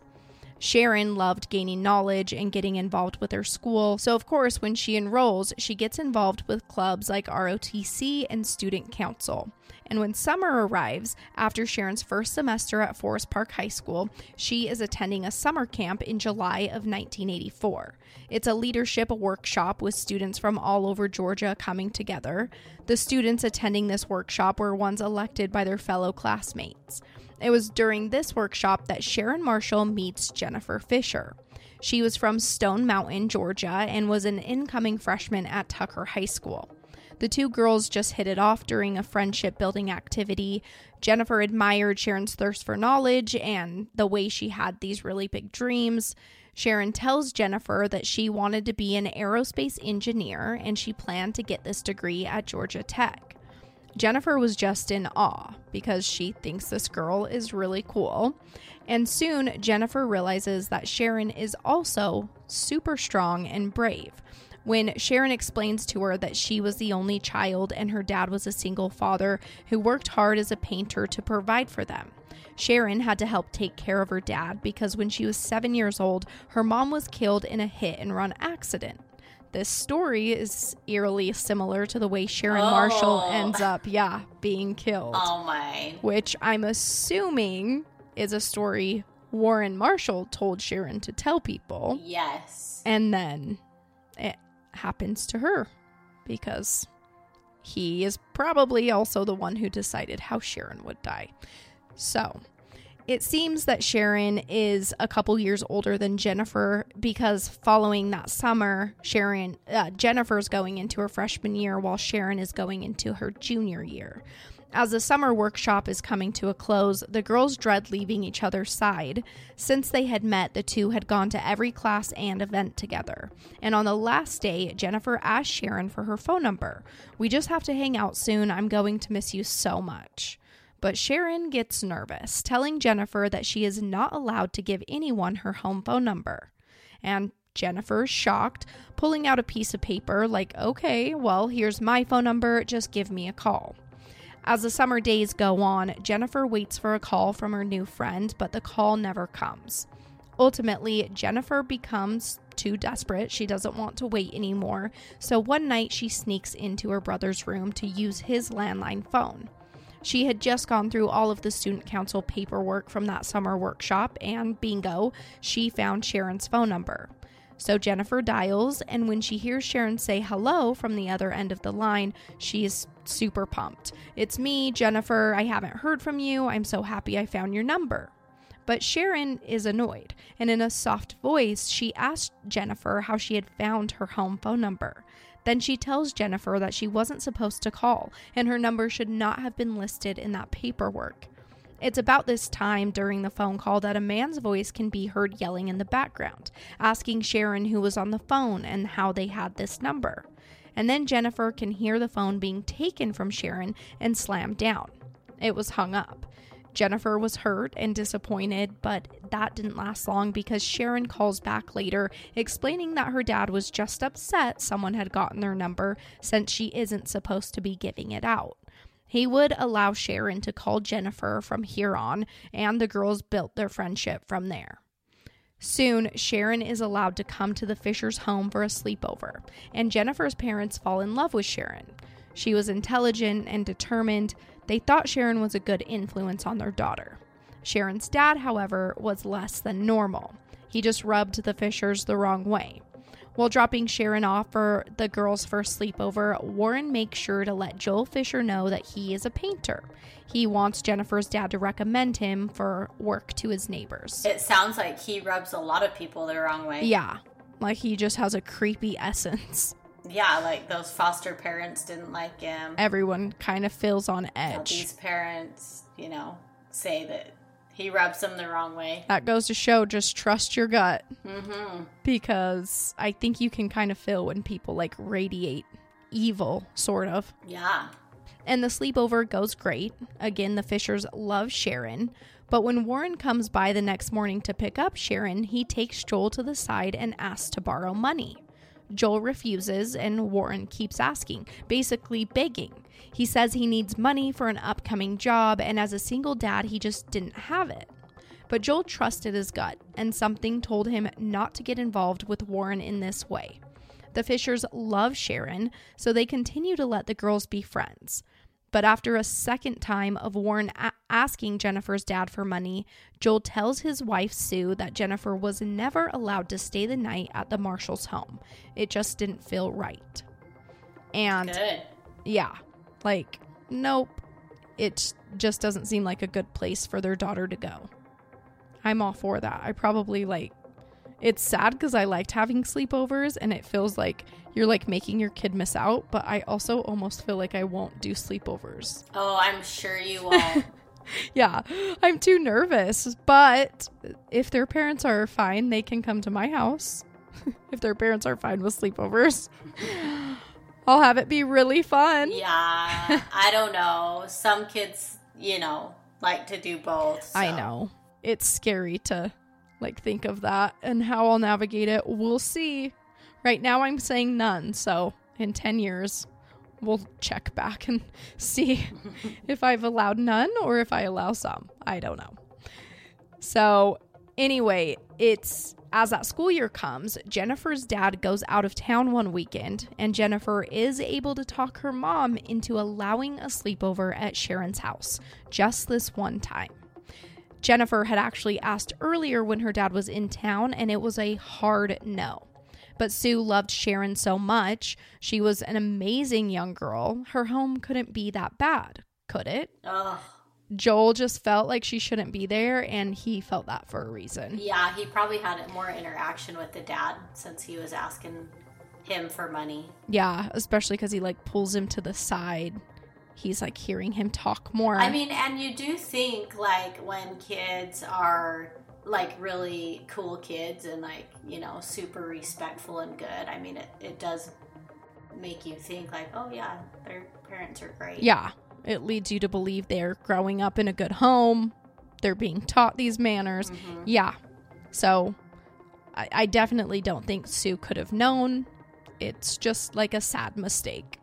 Speaker 2: Sharon loved gaining knowledge and getting involved with her school, so of course, when she enrolls, she gets involved with clubs like ROTC and Student Council. And when summer arrives, after Sharon's first semester at Forest Park High School, she is attending a summer camp in July of 1984. It's a leadership workshop with students from all over Georgia coming together. The students attending this workshop were ones elected by their fellow classmates. It was during this workshop that Sharon Marshall meets Jennifer Fisher. She was from Stone Mountain, Georgia, and was an incoming freshman at Tucker High School. The two girls just hit it off during a friendship building activity. Jennifer admired Sharon's thirst for knowledge and the way she had these really big dreams. Sharon tells Jennifer that she wanted to be an aerospace engineer and she planned to get this degree at Georgia Tech. Jennifer was just in awe because she thinks this girl is really cool. And soon, Jennifer realizes that Sharon is also super strong and brave when Sharon explains to her that she was the only child and her dad was a single father who worked hard as a painter to provide for them. Sharon had to help take care of her dad because when she was seven years old, her mom was killed in a hit and run accident. This story is eerily similar to the way Sharon
Speaker 3: Oh.
Speaker 2: Marshall ends up, yeah, being killed.
Speaker 3: Oh my.
Speaker 2: Which I'm assuming is a story Warren Marshall told Sharon to tell people
Speaker 3: Yes.
Speaker 2: and then it happens to her because he is probably also the one who decided how Sharon would die. So, it seems that Sharon is a couple years older than Jennifer because following that summer, Sharon uh, Jennifer's going into her freshman year while Sharon is going into her junior year. As the summer workshop is coming to a close, the girls dread leaving each other's side. Since they had met, the two had gone to every class and event together. And on the last day, Jennifer asked Sharon for her phone number. We just have to hang out soon. I'm going to miss you so much. But Sharon gets nervous, telling Jennifer that she is not allowed to give anyone her home phone number. And Jennifer, is shocked, pulling out a piece of paper, like, okay, well, here's my phone number, just give me a call. As the summer days go on, Jennifer waits for a call from her new friend, but the call never comes. Ultimately, Jennifer becomes too desperate. She doesn't want to wait anymore. So one night, she sneaks into her brother's room to use his landline phone. She had just gone through all of the student council paperwork from that summer workshop, and bingo, she found Sharon's phone number. So Jennifer dials, and when she hears Sharon say hello from the other end of the line, she is super pumped. It's me, Jennifer. I haven't heard from you. I'm so happy I found your number. But Sharon is annoyed, and in a soft voice, she asks Jennifer how she had found her home phone number. Then she tells Jennifer that she wasn't supposed to call, and her number should not have been listed in that paperwork. It's about this time during the phone call that a man's voice can be heard yelling in the background, asking Sharon who was on the phone and how they had this number. And then Jennifer can hear the phone being taken from Sharon and slammed down. It was hung up. Jennifer was hurt and disappointed, but that didn't last long because Sharon calls back later explaining that her dad was just upset someone had gotten their number since she isn't supposed to be giving it out. He would allow Sharon to call Jennifer from here on, and the girls built their friendship from there. Soon, Sharon is allowed to come to the Fishers' home for a sleepover, and Jennifer's parents fall in love with Sharon. She was intelligent and determined. They thought Sharon was a good influence on their daughter. Sharon's dad, however, was less than normal. He just rubbed the Fishers the wrong way. While dropping Sharon off for the girls' first sleepover, Warren makes sure to let Joel Fisher know that he is a painter. He wants Jennifer's dad to recommend him for work to his neighbors.
Speaker 3: It sounds like he rubs a lot of people the wrong way.
Speaker 2: Yeah, like he just has a creepy essence.
Speaker 3: Yeah, like those foster parents didn't like him.
Speaker 2: Everyone kind of feels on
Speaker 3: Now
Speaker 2: edge.
Speaker 3: These parents, you know, say that he rubs them the wrong way.
Speaker 2: That goes to show just trust your gut. Mm-hmm. Because I think you can kind of feel when people like radiate evil, sort of.
Speaker 3: Yeah.
Speaker 2: And the sleepover goes great. Again, the Fishers love Sharon. But when Warren comes by the next morning to pick up Sharon, he takes Joel to the side and asks to borrow money. Joel refuses, and Warren keeps asking, basically begging. He says he needs money for an upcoming job, and as a single dad, he just didn't have it. But Joel trusted his gut, and something told him not to get involved with Warren in this way. The Fishers love Sharon, so they continue to let the girls be friends. But after a second time of Warren a- asking Jennifer's dad for money, Joel tells his wife Sue that Jennifer was never allowed to stay the night at the Marshall's home. It just didn't feel right. And
Speaker 3: Good.
Speaker 2: yeah, like, nope. It just doesn't seem like a good place for their daughter to go. I'm all for that. I probably like it's sad because I liked having sleepovers and it feels like you're like making your kid miss out, but I also almost feel like I won't do sleepovers.
Speaker 3: Oh, I'm sure you won't.
Speaker 2: Yeah, I'm too nervous, but if their parents are fine, they can come to my house. if their parents are fine with sleepovers, I'll have it be really fun.
Speaker 3: yeah. I don't know. Some kids, you know, like to do both.
Speaker 2: I know. It's scary to like think of that and how I'll navigate it. We'll see. Right now I'm saying none, so in 10 years we'll check back and see if I've allowed none or if I allow some. I don't know. So, anyway, it's as that school year comes, Jennifer's dad goes out of town one weekend, and Jennifer is able to talk her mom into allowing a sleepover at Sharon's house just this one time. Jennifer had actually asked earlier when her dad was in town, and it was a hard no. But Sue loved Sharon so much. She was an amazing young girl. Her home couldn't be that bad, could it?
Speaker 3: Ugh.
Speaker 2: Joel just felt like she shouldn't be there, and he felt that for a reason.
Speaker 3: Yeah, he probably had more interaction with the dad since he was asking him for money.
Speaker 2: Yeah, especially because he like pulls him to the side. He's like hearing him talk more.
Speaker 3: I mean, and you do think like when kids are like really cool kids and like, you know, super respectful and good, I mean, it, it does make you think like, oh yeah, their parents are great.
Speaker 2: yeah, it leads you to believe they're growing up in a good home. They're being taught these manners. Mm-hmm. Yeah. So I, I definitely don't think Sue could have known. It's just like a sad mistake.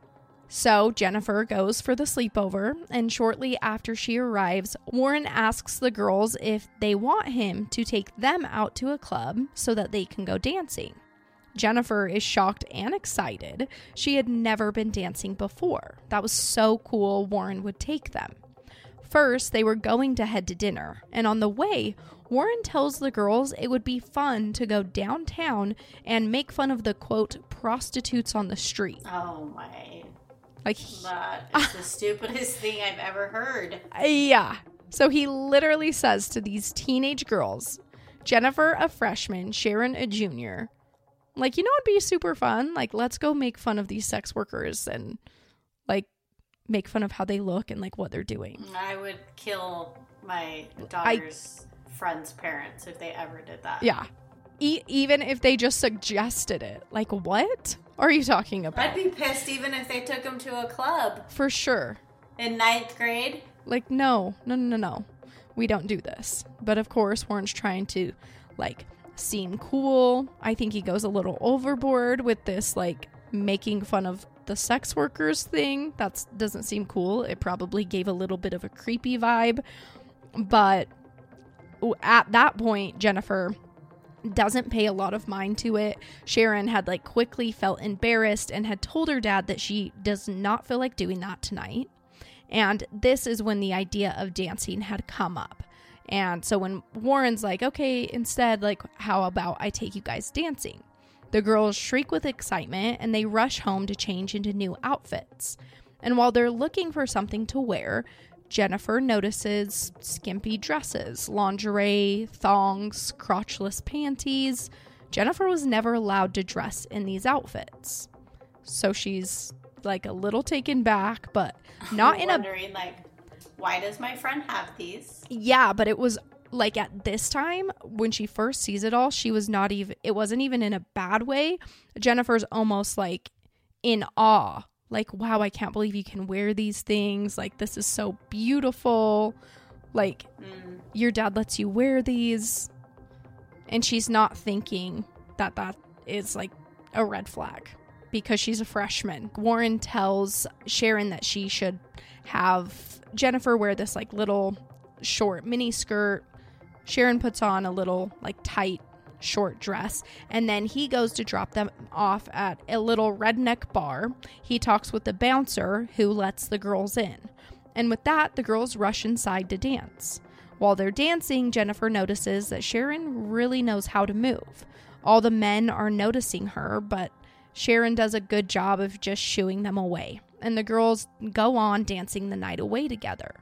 Speaker 2: So Jennifer goes for the sleepover, and shortly after she arrives, Warren asks the girls if they want him to take them out to a club so that they can go dancing. Jennifer is shocked and excited. She had never been dancing before. That was so cool, Warren would take them. First, they were going to head to dinner, and on the way, Warren tells the girls it would be fun to go downtown and make fun of the quote prostitutes on the street.
Speaker 3: Oh my.
Speaker 2: Like,
Speaker 3: That is the stupidest thing I've ever heard.
Speaker 2: Uh, yeah. So he literally says to these teenage girls, Jennifer, a freshman, Sharon, a junior, like, you know, it'd be super fun. Like, let's go make fun of these sex workers and like make fun of how they look and like what they're doing.
Speaker 3: I would kill my daughter's friend's parents if they ever did that.
Speaker 2: Yeah. E- even if they just suggested it. Like, what are you talking about?
Speaker 3: I'd be pissed even if they took him to a club
Speaker 2: For sure.
Speaker 3: in ninth grade.
Speaker 2: Like, no, no, no, no, no. We don't do this. But of course, Warren's trying to, like, seem cool. I think he goes a little overboard with this, like, making fun of the sex workers thing. That doesn't seem cool. It probably gave a little bit of a creepy vibe. But at that point, Jennifer doesn't pay a lot of mind to it. Sharon had like quickly felt embarrassed and had told her dad that she does not feel like doing that tonight. And this is when the idea of dancing had come up. And so when Warren's like, okay, instead, like, how about I take you guys dancing? The girls shriek with excitement and they rush home to change into new outfits. And while they're looking for something to wear, Jennifer notices skimpy dresses, lingerie, thongs, crotchless panties. Jennifer was never allowed to dress in these outfits. So she's like a little taken back, but not in a
Speaker 3: wondering like, why does my friend have these?
Speaker 2: yeah, but it was like at this time when she first sees it all, she was not even it wasn't even in a bad way. Jennifer's almost like in awe. Like, wow, I can't believe you can wear these things. Like, this is so beautiful. Like, mm. your dad lets you wear these. And she's not thinking that that is like a red flag because she's a freshman. Warren tells Sharon that she should have Jennifer wear this like little short mini skirt. Sharon puts on a little like tight short dress and then he goes to drop them off at a little redneck bar. He talks with the bouncer who lets the girls in. And with that, the girls rush inside to dance. While they're dancing, Jennifer notices that Sharon really knows how to move. All the men are noticing her, but Sharon does a good job of just shooing them away. And the girls go on dancing the night away together.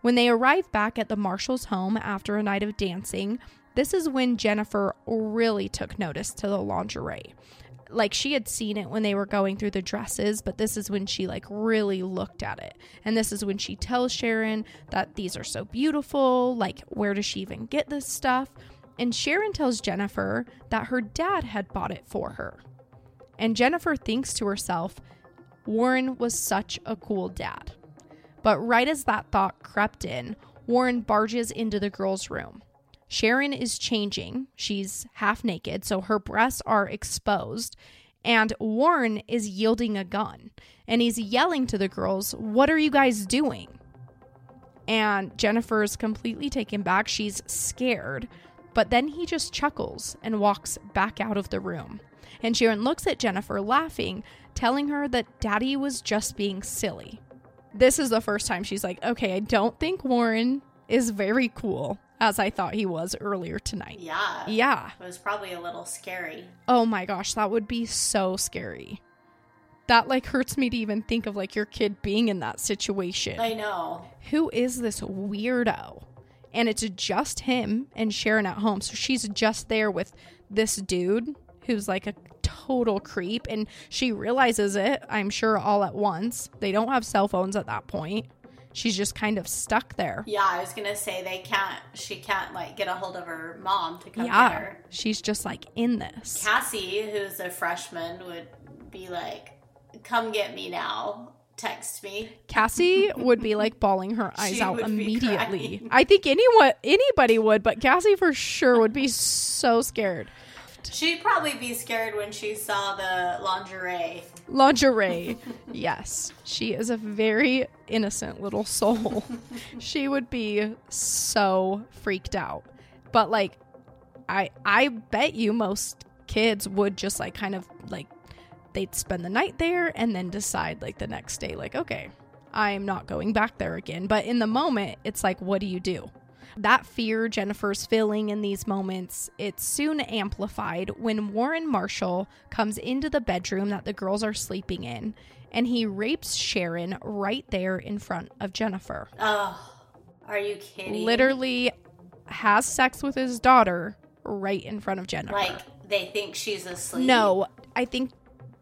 Speaker 2: When they arrive back at the Marshall's home after a night of dancing, this is when Jennifer really took notice to the lingerie. Like she had seen it when they were going through the dresses, but this is when she like really looked at it. And this is when she tells Sharon that these are so beautiful, like where does she even get this stuff? And Sharon tells Jennifer that her dad had bought it for her. And Jennifer thinks to herself, Warren was such a cool dad. But right as that thought crept in, Warren barges into the girls' room. Sharon is changing. She's half naked, so her breasts are exposed. And Warren is yielding a gun. And he's yelling to the girls, What are you guys doing? And Jennifer is completely taken back. She's scared. But then he just chuckles and walks back out of the room. And Sharon looks at Jennifer laughing, telling her that Daddy was just being silly. This is the first time she's like, okay, I don't think Warren is very cool. As I thought he was earlier tonight.
Speaker 3: Yeah.
Speaker 2: Yeah.
Speaker 3: It was probably a little scary.
Speaker 2: Oh my gosh, that would be so scary. That like hurts me to even think of like your kid being in that situation.
Speaker 3: I know.
Speaker 2: Who is this weirdo? And it's just him and Sharon at home. So she's just there with this dude who's like a total creep and she realizes it, I'm sure all at once. They don't have cell phones at that point. She's just kind of stuck there.
Speaker 3: Yeah, I was gonna say they can't. She can't like get a hold of her mom to come get
Speaker 2: Yeah.
Speaker 3: her.
Speaker 2: She's just like in this.
Speaker 3: Cassie, who's a freshman, would be like, "Come get me now." Text me.
Speaker 2: Cassie would be like bawling her eyes
Speaker 3: She
Speaker 2: out immediately. I think anyone anybody would, but Cassie for sure would be so scared.
Speaker 3: She'd probably be scared when she saw the lingerie.
Speaker 2: Lingerie. yes. She is a very innocent little soul. she would be so freaked out. But like I I bet you most kids would just like kind of like they'd spend the night there and then decide like the next day like okay, I'm not going back there again. But in the moment, it's like what do you do? That fear Jennifer's feeling in these moments, it's soon amplified when Warren Marshall comes into the bedroom that the girls are sleeping in and he rapes Sharon right there in front of Jennifer.
Speaker 3: Oh, are you kidding?
Speaker 2: Literally has sex with his daughter right in front of Jennifer.
Speaker 3: Like they think she's asleep.
Speaker 2: No, I think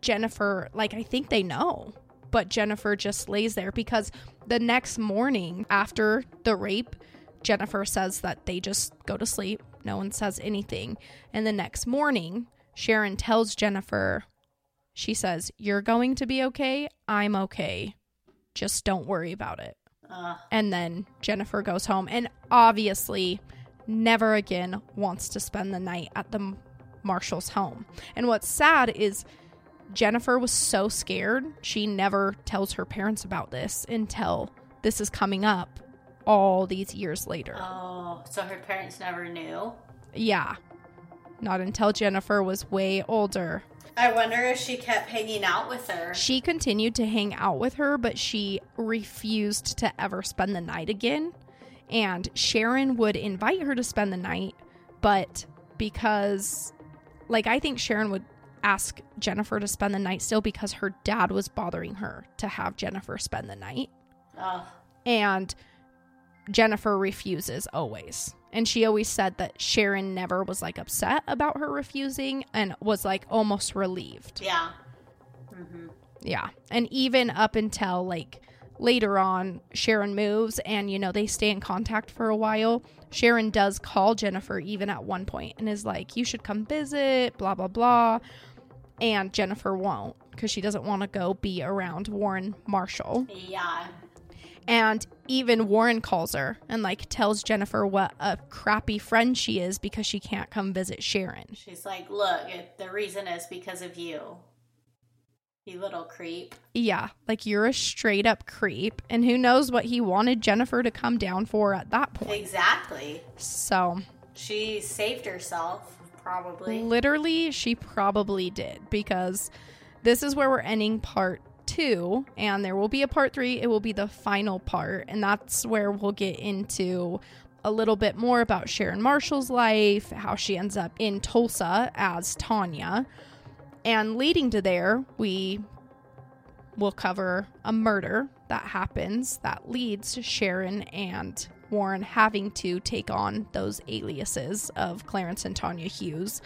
Speaker 2: Jennifer, like, I think they know, but Jennifer just lays there because the next morning after the rape, Jennifer says that they just go to sleep. No one says anything. And the next morning, Sharon tells Jennifer, she says, You're going to be okay. I'm okay. Just don't worry about it.
Speaker 3: Ugh.
Speaker 2: And then Jennifer goes home and obviously never again wants to spend the night at the Marshall's home. And what's sad is Jennifer was so scared, she never tells her parents about this until this is coming up all these years later.
Speaker 3: Oh, so her parents never knew.
Speaker 2: Yeah. Not until Jennifer was way older.
Speaker 3: I wonder if she kept hanging out with her.
Speaker 2: She continued to hang out with her, but she refused to ever spend the night again. And Sharon would invite her to spend the night, but because, like, I think Sharon would ask Jennifer to spend the night still because her dad was bothering her to have Jennifer spend the night.
Speaker 3: Oh,
Speaker 2: And Jennifer refuses always. And she always said that Sharon never was like upset about her refusing and was like almost relieved.
Speaker 3: yeah. Mm-hmm.
Speaker 2: Yeah. And even up until like later on, Sharon moves and, you know, they stay in contact for a while. Sharon does call Jennifer even at one point and is like, you should come visit, blah, blah, blah. And Jennifer won't because she doesn't want to go be around Warren Marshall.
Speaker 3: Yeah.
Speaker 2: And even Warren calls her and like tells Jennifer what a crappy friend she is because she can't come visit Sharon.
Speaker 3: She's like, look, it, the reason is because of you. You little creep.
Speaker 2: Yeah, like you're a straight up creep. And who knows what he wanted Jennifer to come down for at that point.
Speaker 3: Exactly.
Speaker 2: So,
Speaker 3: She saved herself, probably.
Speaker 2: literally, she probably did because this is where we're ending part two. And there will be a part three. It will be the final part. And that's where we'll get into a little bit more about Sharon Marshall's life, how she ends up in Tulsa as Tanya. And leading to there, we will cover a murder that happens that leads to Sharon and Warren having to take on those aliases of Clarence and Tanya Hughes.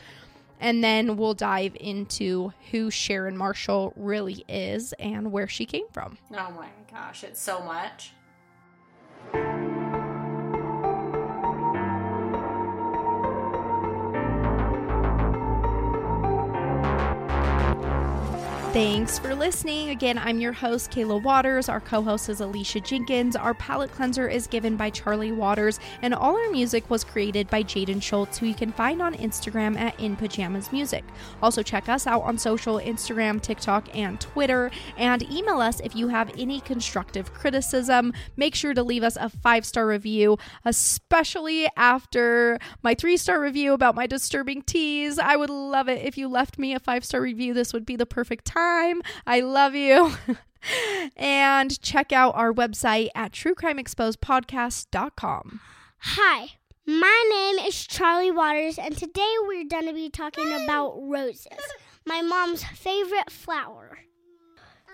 Speaker 2: And then we'll dive into who Sharon Marshall really is and where she came from.
Speaker 3: Oh my gosh, it's so much.
Speaker 2: Thanks for listening. Again, I'm your host, Kayla Waters. Our co host is Alicia Jenkins. Our palate cleanser is given by Charlie Waters, and all our music was created by Jaden Schultz, who you can find on Instagram at In Pajamas Music. Also, check us out on social Instagram, TikTok, and Twitter, and email us if you have any constructive criticism. Make sure to leave us a five star review, especially after my three star review about my disturbing teas. I would love it if you left me a five star review. This would be the perfect time. I love you. and check out our website at truecrimeexposedpodcast.com.
Speaker 4: Hi, My name is Charlie Waters, and today we're going to be talking about roses, my mom's favorite flower.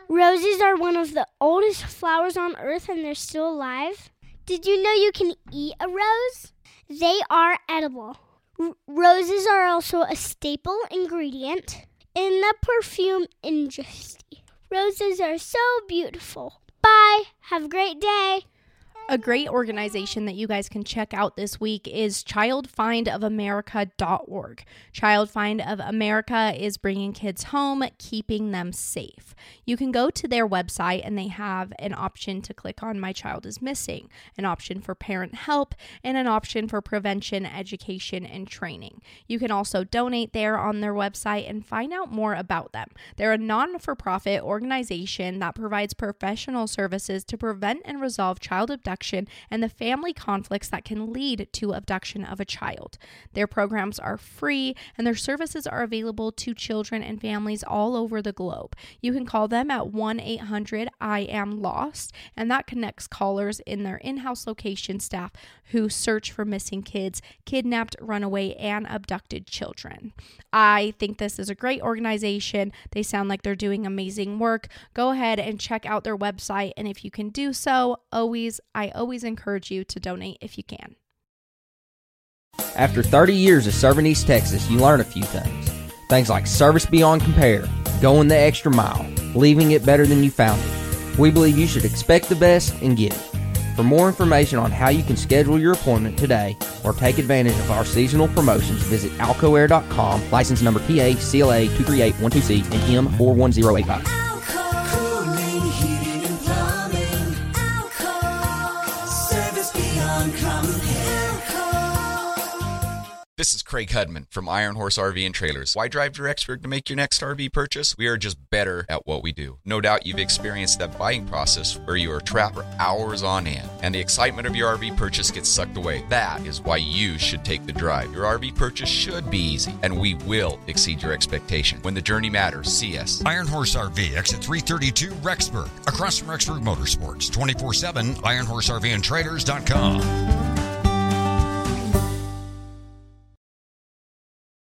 Speaker 4: Roses are one of the oldest flowers on earth, and they're still alive. Did you know you can eat a rose? They are edible. R- roses are also a staple ingredient in the perfume industry. Roses are so beautiful. Bye. Have a great day.
Speaker 2: A great organization that you guys can check out this week is childfindofamerica.org. Child Find of America is bringing kids home, keeping them safe. You can go to their website and they have an option to click on My Child is Missing, an option for parent help, and an option for prevention, education, and training. You can also donate there on their website and find out more about them. They're a non for profit organization that provides professional services to prevent and resolve child abduction and the family conflicts that can lead to abduction of a child. Their programs are free and their services are available to children and families all over the globe. You can call them at 1 800 I Am Lost, and that connects callers in their in house location staff who search for missing kids, kidnapped, runaway, and abducted children. I think this is a great organization. They sound like they're doing amazing work. Go ahead and check out their website, and if you can do so, always, I always encourage you to donate if you can.
Speaker 1: After 30 years of serving East Texas, you learn a few things. Things like service beyond compare, going the extra mile, leaving it better than you found it. We believe you should expect the best and get it. For more information on how you can schedule your appointment today or take advantage of our seasonal promotions, visit alcoair.com, license number PA CLA 23812C and M41085.
Speaker 5: This is Craig Hudman from Iron Horse RV and Trailers. Why drive to Rexburg to make your next RV purchase? We are just better at what we do. No doubt you've experienced that buying process where you are trapped for hours on end and the excitement of your RV purchase gets sucked away. That is why you should take the drive. Your RV purchase should be easy and we will exceed your expectation. When the journey matters, see us.
Speaker 6: Iron Horse RV, exit 332, Rexburg. Across from Rexburg Motorsports, 24 7, ironhorseRVandtrailers.com.